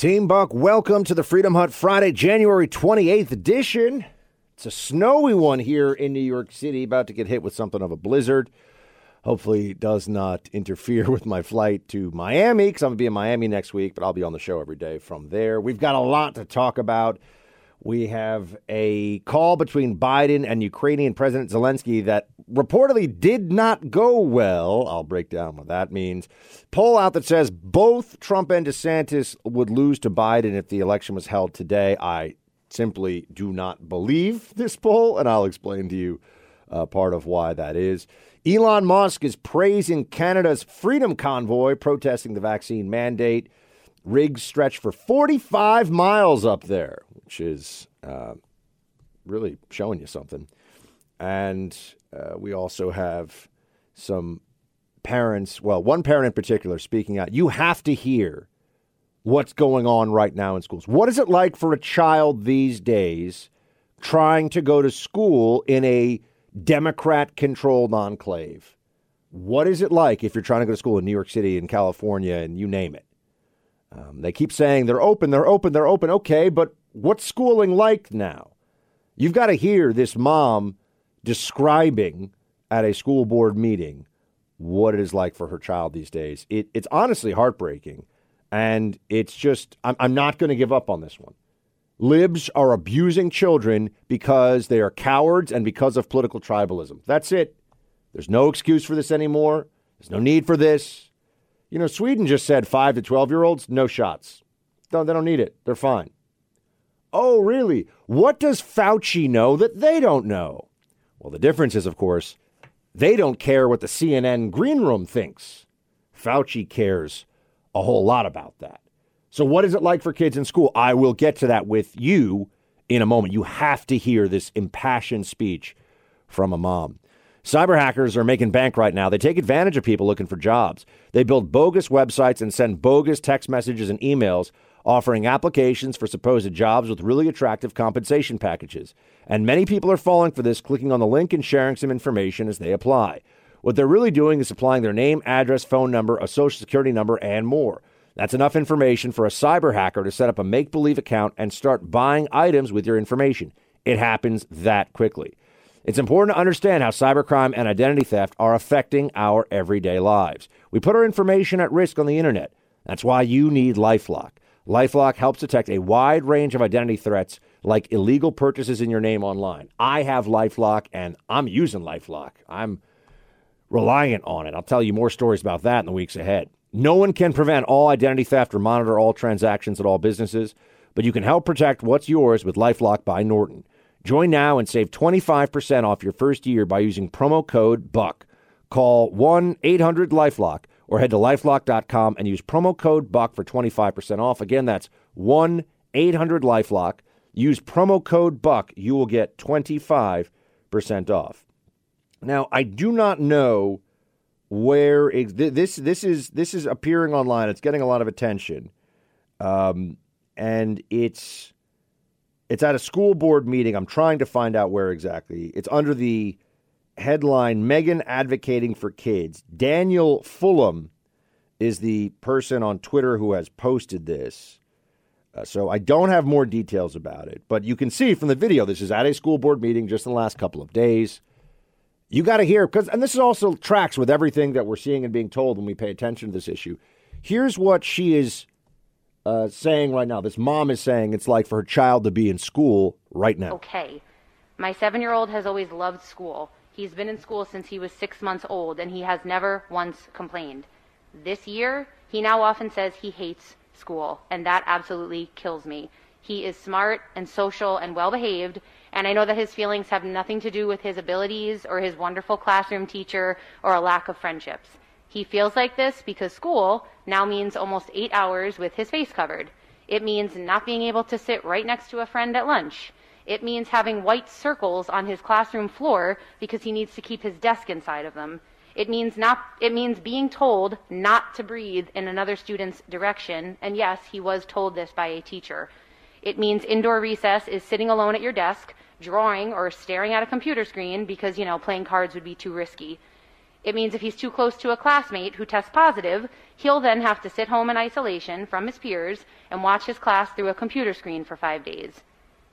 Team Buck, welcome to the Freedom Hut Friday, January 28th edition. It's a snowy one here in New York City, about to get hit with something of a blizzard. Hopefully, it does not interfere with my flight to Miami because I'm going to be in Miami next week, but I'll be on the show every day from there. We've got a lot to talk about. We have a call between Biden and Ukrainian President Zelensky that reportedly did not go well. I'll break down what that means. Poll out that says both Trump and DeSantis would lose to Biden if the election was held today. I simply do not believe this poll, and I'll explain to you uh, part of why that is. Elon Musk is praising Canada's Freedom Convoy protesting the vaccine mandate. Rigs stretch for 45 miles up there, which is uh, really showing you something. And uh, we also have some parents, well, one parent in particular speaking out. You have to hear what's going on right now in schools. What is it like for a child these days trying to go to school in a Democrat controlled enclave? What is it like if you're trying to go to school in New York City, in California, and you name it? Um, they keep saying they're open, they're open, they're open. Okay, but what's schooling like now? You've got to hear this mom describing at a school board meeting what it is like for her child these days. It, it's honestly heartbreaking. And it's just, I'm, I'm not going to give up on this one. Libs are abusing children because they are cowards and because of political tribalism. That's it. There's no excuse for this anymore. There's no need for this. You know, Sweden just said five to 12 year olds, no shots. No, they don't need it. They're fine. Oh, really? What does Fauci know that they don't know? Well, the difference is, of course, they don't care what the CNN green room thinks. Fauci cares a whole lot about that. So, what is it like for kids in school? I will get to that with you in a moment. You have to hear this impassioned speech from a mom. Cyber hackers are making bank right now. They take advantage of people looking for jobs. They build bogus websites and send bogus text messages and emails offering applications for supposed jobs with really attractive compensation packages. And many people are falling for this, clicking on the link and sharing some information as they apply. What they're really doing is supplying their name, address, phone number, a social security number, and more. That's enough information for a cyber hacker to set up a make believe account and start buying items with your information. It happens that quickly. It's important to understand how cybercrime and identity theft are affecting our everyday lives. We put our information at risk on the internet. That's why you need Lifelock. Lifelock helps detect a wide range of identity threats like illegal purchases in your name online. I have Lifelock and I'm using Lifelock. I'm reliant on it. I'll tell you more stories about that in the weeks ahead. No one can prevent all identity theft or monitor all transactions at all businesses, but you can help protect what's yours with Lifelock by Norton. Join now and save 25% off your first year by using promo code BUCK. Call 1 800 Lifelock or head to lifelock.com and use promo code BUCK for 25% off. Again, that's 1 800 Lifelock. Use promo code BUCK. You will get 25% off. Now, I do not know where this this is this is appearing online. It's getting a lot of attention, um, and it's it's at a school board meeting. I'm trying to find out where exactly. It's under the headline Megan advocating for kids. Daniel Fulham is the person on Twitter who has posted this. Uh, so I don't have more details about it, but you can see from the video this is at a school board meeting just in the last couple of days. You got to hear because, and this also tracks with everything that we're seeing and being told when we pay attention to this issue. Here's what she is uh, saying right now. This mom is saying it's like for her child to be in school right now. Okay. My seven year old has always loved school. He's been in school since he was six months old, and he has never once complained. This year, he now often says he hates school, and that absolutely kills me. He is smart and social and well behaved, and I know that his feelings have nothing to do with his abilities or his wonderful classroom teacher or a lack of friendships. He feels like this because school now means almost eight hours with his face covered. It means not being able to sit right next to a friend at lunch. It means having white circles on his classroom floor because he needs to keep his desk inside of them. It means not it means being told not to breathe in another student's direction, and yes, he was told this by a teacher. It means indoor recess is sitting alone at your desk, drawing or staring at a computer screen because, you know, playing cards would be too risky. It means if he's too close to a classmate who tests positive, he'll then have to sit home in isolation from his peers and watch his class through a computer screen for five days.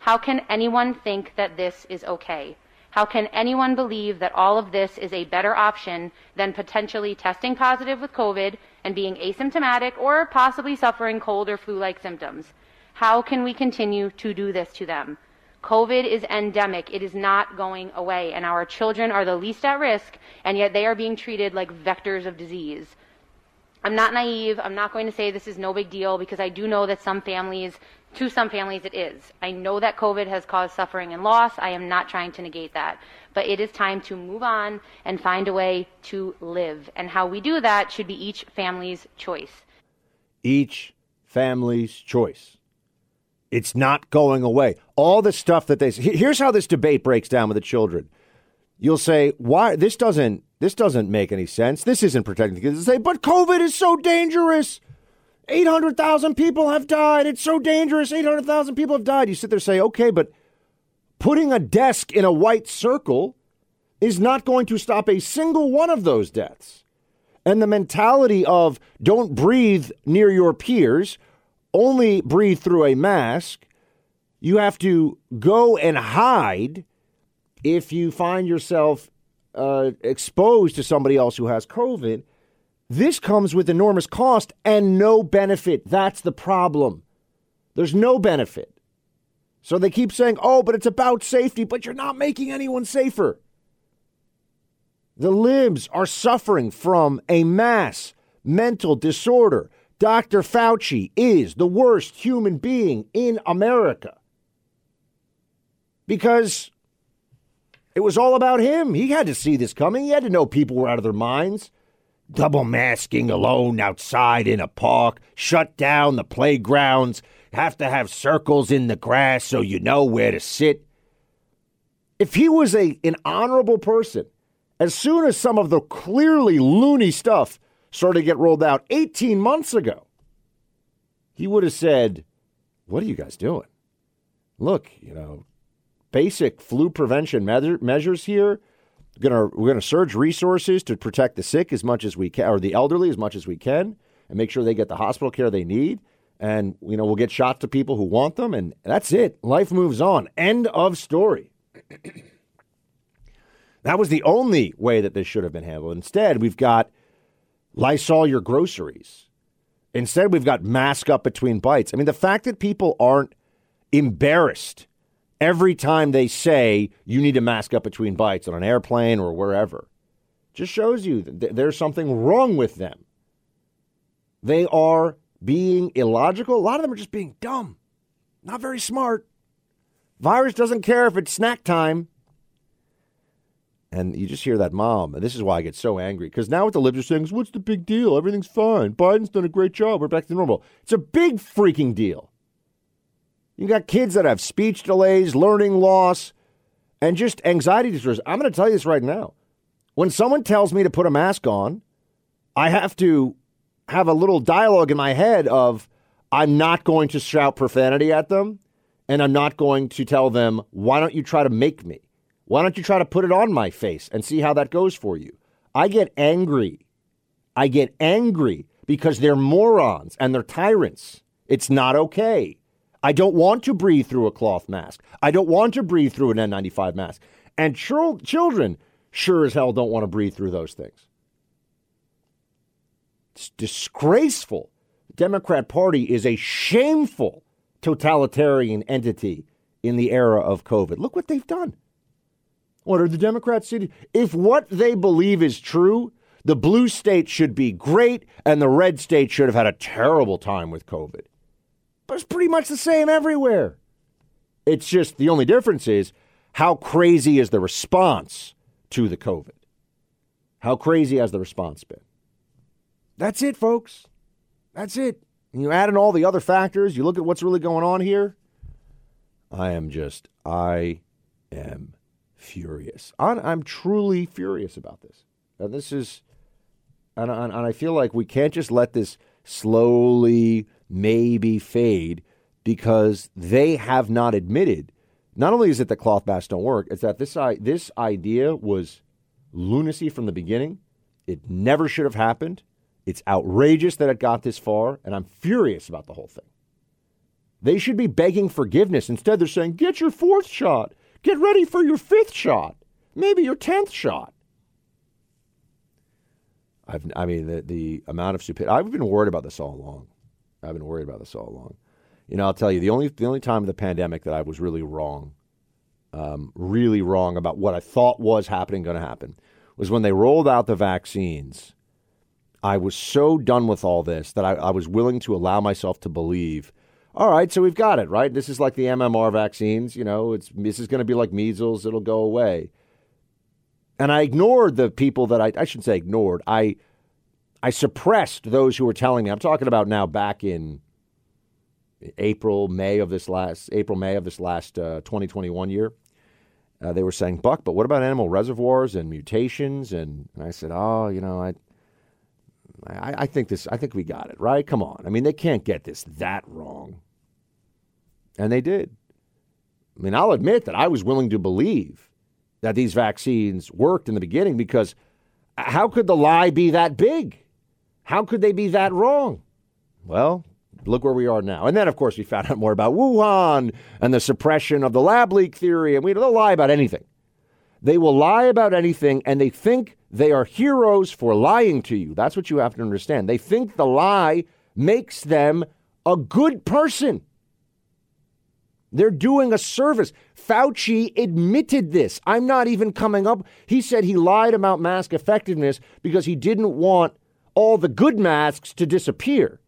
How can anyone think that this is okay? How can anyone believe that all of this is a better option than potentially testing positive with COVID and being asymptomatic or possibly suffering cold or flu like symptoms? How can we continue to do this to them? COVID is endemic. It is not going away, and our children are the least at risk, and yet they are being treated like vectors of disease. I'm not naive. I'm not going to say this is no big deal because I do know that some families, to some families, it is. I know that COVID has caused suffering and loss. I am not trying to negate that. But it is time to move on and find a way to live. And how we do that should be each family's choice. Each family's choice. It's not going away. All the stuff that they here's how this debate breaks down with the children. You'll say, "Why this doesn't this doesn't make any sense. This isn't protecting the kids." They say, "But COVID is so dangerous. 800,000 people have died. It's so dangerous. 800,000 people have died." You sit there and say, "Okay, but putting a desk in a white circle is not going to stop a single one of those deaths." And the mentality of don't breathe near your peers only breathe through a mask. You have to go and hide if you find yourself uh, exposed to somebody else who has COVID. This comes with enormous cost and no benefit. That's the problem. There's no benefit. So they keep saying, oh, but it's about safety, but you're not making anyone safer. The libs are suffering from a mass mental disorder. Dr. Fauci is the worst human being in America because it was all about him. He had to see this coming. He had to know people were out of their minds. Double masking alone outside in a park, shut down the playgrounds, have to have circles in the grass so you know where to sit. If he was a an honorable person, as soon as some of the clearly loony stuff started to get rolled out 18 months ago, he would have said, What are you guys doing? Look, you know, basic flu prevention measure, measures here. We're gonna, we're going to surge resources to protect the sick as much as we can, or the elderly as much as we can, and make sure they get the hospital care they need. And, you know, we'll get shots to people who want them, and that's it. Life moves on. End of story. that was the only way that this should have been handled. Instead, we've got Lysol your groceries. Instead, we've got mask up between bites. I mean, the fact that people aren't embarrassed every time they say you need to mask up between bites on an airplane or wherever just shows you that there's something wrong with them. They are being illogical. A lot of them are just being dumb, not very smart. Virus doesn't care if it's snack time. And you just hear that mom, and this is why I get so angry. Because now what the libs are saying what's the big deal? Everything's fine. Biden's done a great job. We're back to normal. It's a big freaking deal. You got kids that have speech delays, learning loss, and just anxiety disorders. I'm going to tell you this right now. When someone tells me to put a mask on, I have to have a little dialogue in my head of, I'm not going to shout profanity at them, and I'm not going to tell them, why don't you try to make me? Why don't you try to put it on my face and see how that goes for you? I get angry. I get angry because they're morons and they're tyrants. It's not okay. I don't want to breathe through a cloth mask. I don't want to breathe through an N95 mask. And ch- children sure as hell don't want to breathe through those things. It's disgraceful. The Democrat Party is a shameful totalitarian entity in the era of COVID. Look what they've done. What are the Democrats saying? If what they believe is true, the blue state should be great and the red state should have had a terrible time with COVID. But it's pretty much the same everywhere. It's just the only difference is how crazy is the response to the COVID? How crazy has the response been? That's it, folks. That's it. And you add in all the other factors, you look at what's really going on here. I am just, I am furious. I'm, I'm truly furious about this. And this is, and, and, and I feel like we can't just let this slowly maybe fade because they have not admitted. Not only is it that cloth masks don't work, it's that this this idea was lunacy from the beginning. It never should have happened. It's outrageous that it got this far, and I'm furious about the whole thing. They should be begging forgiveness. Instead, they're saying, get your fourth shot. Get ready for your fifth shot. Maybe your tenth shot. I've, I mean, the, the amount of stupidity. I've been worried about this all along. I've been worried about this all along. You know, I'll tell you, the only, the only time of the pandemic that I was really wrong, um, really wrong about what I thought was happening, going to happen, was when they rolled out the vaccines. I was so done with all this that I, I was willing to allow myself to believe all right, so we've got it, right? This is like the MMR vaccines, you know, it's this is going to be like measles, it'll go away. And I ignored the people that I I shouldn't say ignored. I I suppressed those who were telling me. I'm talking about now back in April, May of this last April, May of this last uh, 2021 year. Uh, they were saying, Buck, but what about animal reservoirs and mutations? And, and I said, oh, you know, I, I, I think this. I think we got it right. Come on. I mean, they can't get this that wrong. And they did. I mean, I'll admit that I was willing to believe that these vaccines worked in the beginning because how could the lie be that big? How could they be that wrong? Well, look where we are now. And then, of course, we found out more about Wuhan and the suppression of the lab leak theory, and we don't lie about anything. They will lie about anything, and they think they are heroes for lying to you. That's what you have to understand. They think the lie makes them a good person. They're doing a service. Fauci admitted this. I'm not even coming up. He said he lied about mask effectiveness because he didn't want all the good masks to disappear.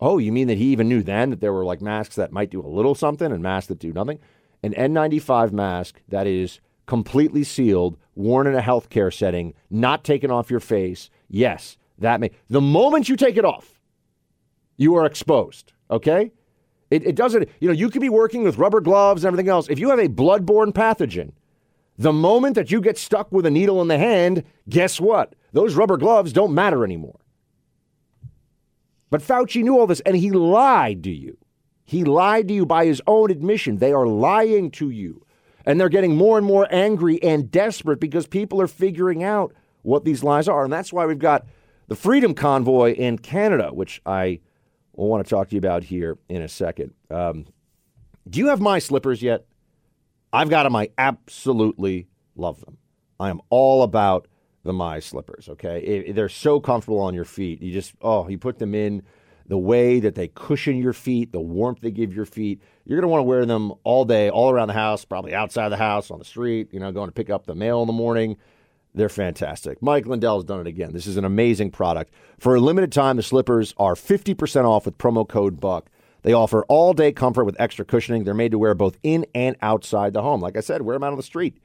Oh, you mean that he even knew then that there were like masks that might do a little something and masks that do nothing? An N95 mask that is completely sealed, worn in a healthcare setting, not taken off your face. Yes, that may. The moment you take it off, you are exposed. Okay? It, it doesn't, you know, you could be working with rubber gloves and everything else. If you have a bloodborne pathogen, the moment that you get stuck with a needle in the hand, guess what? Those rubber gloves don't matter anymore. But Fauci knew all this and he lied to you. He lied to you by his own admission. They are lying to you. And they're getting more and more angry and desperate because people are figuring out what these lies are. And that's why we've got the Freedom Convoy in Canada, which I will want to talk to you about here in a second. Um, do you have my slippers yet? I've got them. I absolutely love them. I am all about the my slippers. Okay, it, they're so comfortable on your feet. You just oh, you put them in the way that they cushion your feet, the warmth they give your feet. You're going to want to wear them all day, all around the house, probably outside the house, on the street, you know, going to pick up the mail in the morning. They're fantastic. Mike Lindell has done it again. This is an amazing product. For a limited time, the slippers are 50% off with promo code BUCK. They offer all day comfort with extra cushioning. They're made to wear both in and outside the home. Like I said, wear them out on the street.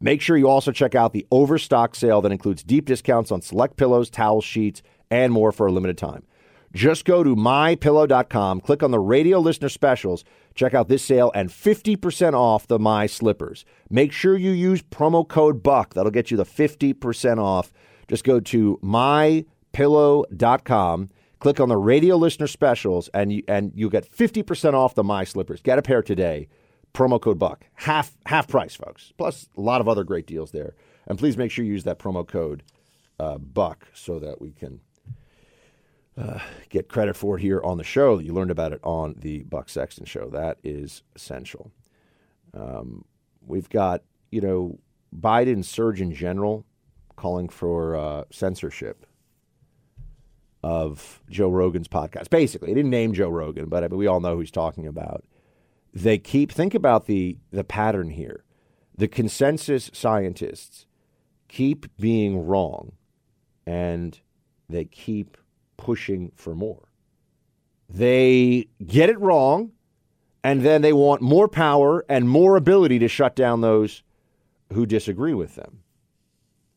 Make sure you also check out the overstock sale that includes deep discounts on select pillows, towels, sheets, and more for a limited time. Just go to mypillow.com, click on the radio listener specials, check out this sale, and 50% off the My Slippers. Make sure you use promo code BUCK. That'll get you the 50% off. Just go to mypillow.com, click on the radio listener specials, and you, and you get 50% off the My Slippers. Get a pair today. Promo code BUCK. Half, half price, folks. Plus a lot of other great deals there. And please make sure you use that promo code uh, BUCK so that we can uh, get credit for it here on the show. You learned about it on the Buck Sexton show. That is essential. Um, we've got, you know, Biden Surgeon General calling for uh, censorship of Joe Rogan's podcast. Basically, he didn't name Joe Rogan, but I mean, we all know who he's talking about. They keep think about the the pattern here. The consensus scientists keep being wrong, and they keep pushing for more. They get it wrong, and then they want more power and more ability to shut down those who disagree with them.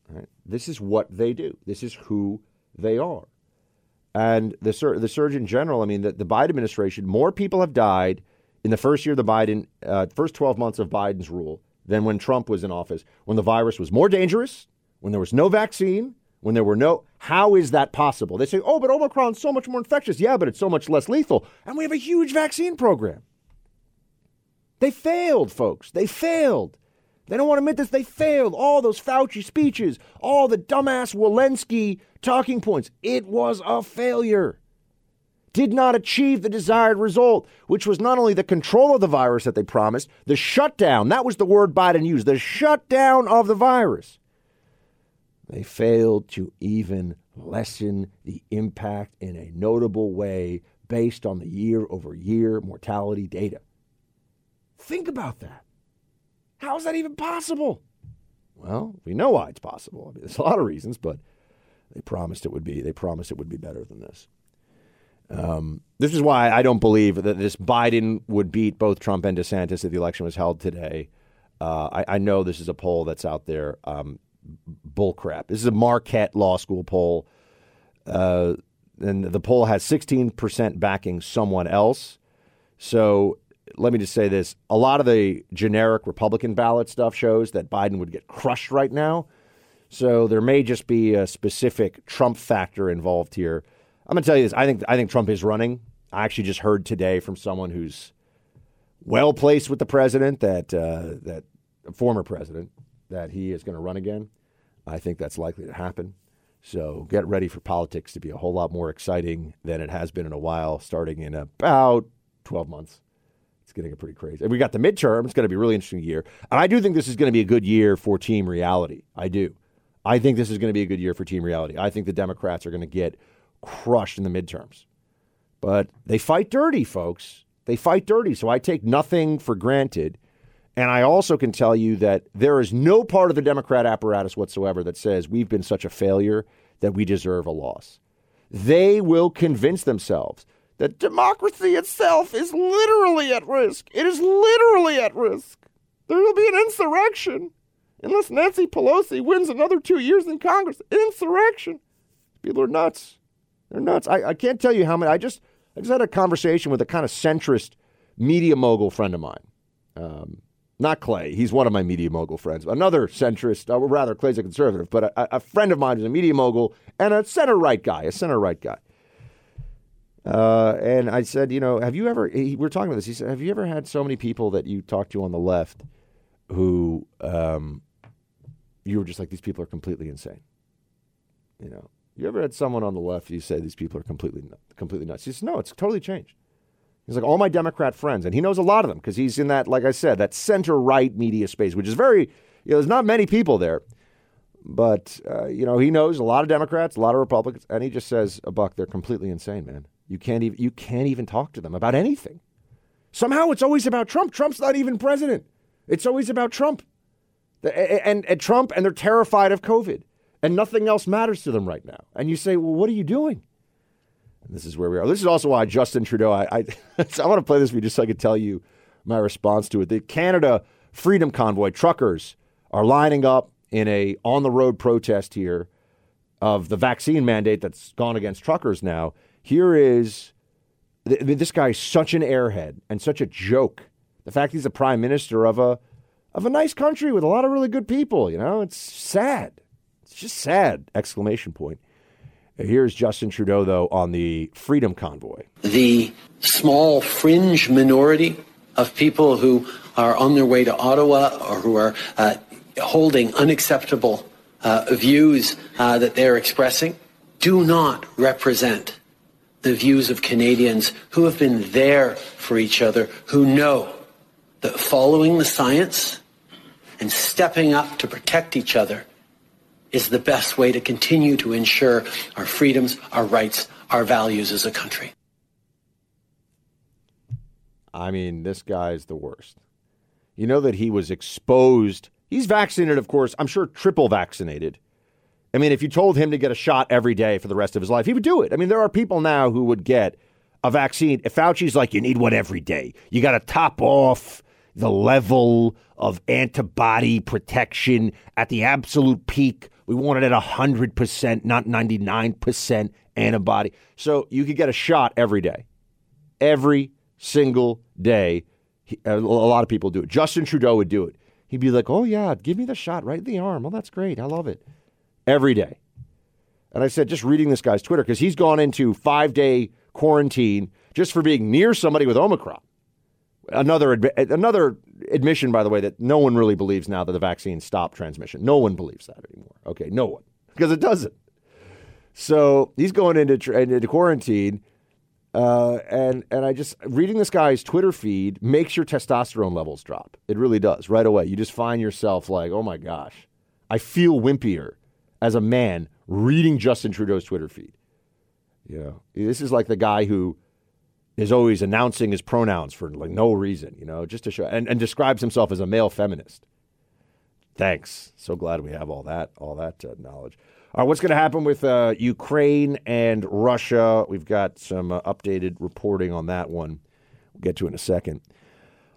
Right? This is what they do. This is who they are. And the the Surgeon General, I mean, the, the Biden administration, more people have died in the first year of the Biden, uh, first 12 months of Biden's rule than when Trump was in office, when the virus was more dangerous, when there was no vaccine, when there were no. How is that possible? They say, oh, but Omicron's so much more infectious. Yeah, but it's so much less lethal. And we have a huge vaccine program. They failed, folks. They failed. They don't want to admit this. They failed. All those Fauci speeches, all the dumbass Walensky talking points. It was a failure. Did not achieve the desired result, which was not only the control of the virus that they promised, the shutdown. That was the word Biden used the shutdown of the virus. They failed to even lessen the impact in a notable way based on the year over year mortality data. Think about that. How is that even possible? Well, we know why it's possible. I mean, there's a lot of reasons, but they promised it would be. They promised it would be better than this. Um, this is why I don't believe that this Biden would beat both Trump and DeSantis if the election was held today. Uh, I, I, know this is a poll that's out there. Um, bullcrap. This is a Marquette Law School poll. Uh, and the poll has 16% backing someone else. So let me just say this a lot of the generic Republican ballot stuff shows that Biden would get crushed right now. So there may just be a specific Trump factor involved here. I'm going to tell you this. I think I think Trump is running. I actually just heard today from someone who's well placed with the president that uh, that former president that he is going to run again. I think that's likely to happen. So get ready for politics to be a whole lot more exciting than it has been in a while, starting in about 12 months. It's getting pretty crazy. And we got the midterm. It's going to be a really interesting year. And I do think this is going to be a good year for team reality. I do. I think this is going to be a good year for team reality. I think the Democrats are going to get crushed in the midterms. But they fight dirty, folks. They fight dirty. So I take nothing for granted. And I also can tell you that there is no part of the Democrat apparatus whatsoever that says we've been such a failure that we deserve a loss. They will convince themselves that democracy itself is literally at risk. It is literally at risk. There will be an insurrection unless Nancy Pelosi wins another two years in Congress. Insurrection. People are nuts. They're nuts. I, I can't tell you how many. I just I just had a conversation with a kind of centrist media mogul friend of mine. Um, not Clay. He's one of my media mogul friends. Another centrist, or rather, Clay's a conservative, but a, a friend of mine is a media mogul and a center right guy, a center right guy. Uh, and I said, you know, have you ever? He, we are talking about this. He said, have you ever had so many people that you talk to on the left who um, you were just like, these people are completely insane? You know, you ever had someone on the left you say these people are completely completely nuts? He says, no, it's totally changed. He's like all my Democrat friends, and he knows a lot of them because he's in that, like I said, that center right media space, which is very, you know, there's not many people there. But, uh, you know, he knows a lot of Democrats, a lot of Republicans, and he just says, a buck, they're completely insane, man. You can't even you can't even talk to them about anything. Somehow it's always about Trump. Trump's not even president. It's always about Trump. And, and Trump, and they're terrified of COVID. And nothing else matters to them right now. And you say, well, what are you doing? And this is where we are. This is also why Justin Trudeau, I, I, I want to play this for you just so I can tell you my response to it. The Canada Freedom Convoy truckers are lining up in a on the road protest here of the vaccine mandate that's gone against truckers now. Here is this guy's such an airhead and such a joke. The fact he's the prime minister of a of a nice country with a lot of really good people, you know, it's sad. It's just sad! Exclamation point. Here's Justin Trudeau, though, on the Freedom Convoy. The small fringe minority of people who are on their way to Ottawa or who are uh, holding unacceptable uh, views uh, that they're expressing do not represent the views of Canadians who have been there for each other, who know that following the science and stepping up to protect each other is the best way to continue to ensure our freedoms, our rights, our values as a country. I mean, this guy's the worst. You know that he was exposed. He's vaccinated, of course, I'm sure triple vaccinated I mean, if you told him to get a shot every day for the rest of his life, he would do it. I mean, there are people now who would get a vaccine. If Fauci's like, you need one every day, you got to top off the level of antibody protection at the absolute peak. We want it at 100%, not 99% antibody. So you could get a shot every day. Every single day. A lot of people do it. Justin Trudeau would do it. He'd be like, oh, yeah, give me the shot right in the arm. Well, that's great. I love it every day. And I said, just reading this guy's Twitter, because he's gone into five day quarantine just for being near somebody with Omicron. Another another admission, by the way, that no one really believes now that the vaccine stopped transmission. No one believes that anymore. Okay, no one because it doesn't. So he's going into into quarantine, uh, and and I just reading this guy's Twitter feed makes your testosterone levels drop. It really does right away. You just find yourself like, oh my gosh, I feel wimpier as a man reading Justin Trudeau's Twitter feed. You know, this is like the guy who is always announcing his pronouns for like no reason, you know, just to show and, and describes himself as a male feminist. Thanks. So glad we have all that all that uh, knowledge. All right, what's going to happen with uh, Ukraine and Russia? We've got some uh, updated reporting on that one. We'll get to in a second.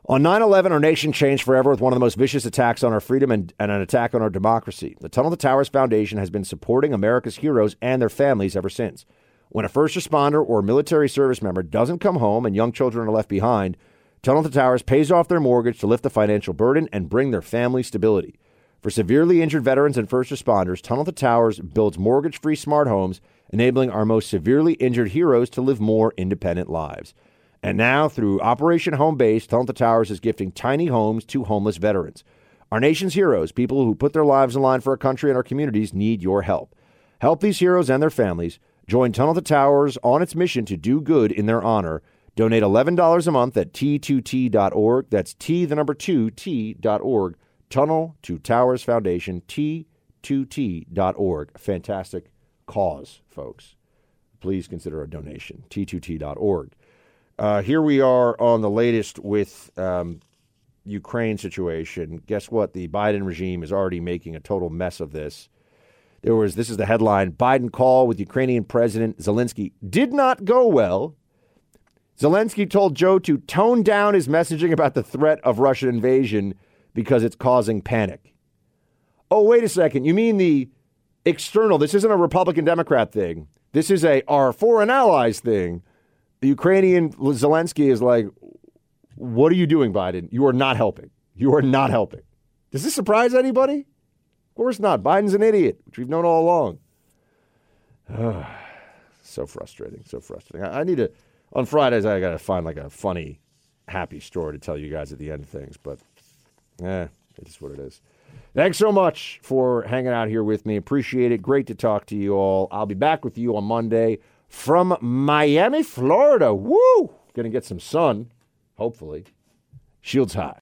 On 9 11, our nation changed forever with one of the most vicious attacks on our freedom and, and, an attack on our democracy. The Tunnel to Towers Foundation has been supporting America's heroes and their families ever since. When a first responder or military service member doesn't come home and young children are left behind, Tunnel to Towers pays off their mortgage to lift the financial burden and bring their family stability. For severely injured veterans and first responders, Tunnel to Towers builds mortgage free smart homes, enabling our most severely injured heroes to live more independent lives. And now, through Operation Home Base, Tunnel to Towers is gifting tiny homes to homeless veterans. Our nation's heroes, people who put their lives in line for our country and our communities, need your help. Help these heroes and their families. Join Tunnel to Towers on its mission to do good in their honor. Donate $11 a month at t2t.org. That's T, the number 2, T.org. Tunnel to Towers Foundation, T2T.org. Fantastic cause, folks. Please consider a donation, T2T.org. Uh, here we are on the latest with um, Ukraine situation. Guess what? The Biden regime is already making a total mess of this. There was this is the headline: Biden call with Ukrainian President Zelensky did not go well. Zelensky told Joe to tone down his messaging about the threat of Russian invasion because it's causing panic. Oh, wait a second. You mean the external? This isn't a Republican Democrat thing. This is a our foreign allies thing. The Ukrainian Zelensky is like, what are you doing, Biden? You are not helping. You are not helping. Does this surprise anybody? Of course not. Biden's an idiot, which we've known all along. so frustrating. So frustrating. I, I need to, on Fridays, I got to find like a funny, happy story to tell you guys at the end of things. But, eh, it is what it is. Thanks so much for hanging out here with me. Appreciate it. Great to talk to you all. I'll be back with you on Monday from Miami, Florida. Woo! Gonna get some sun, hopefully. Shields high.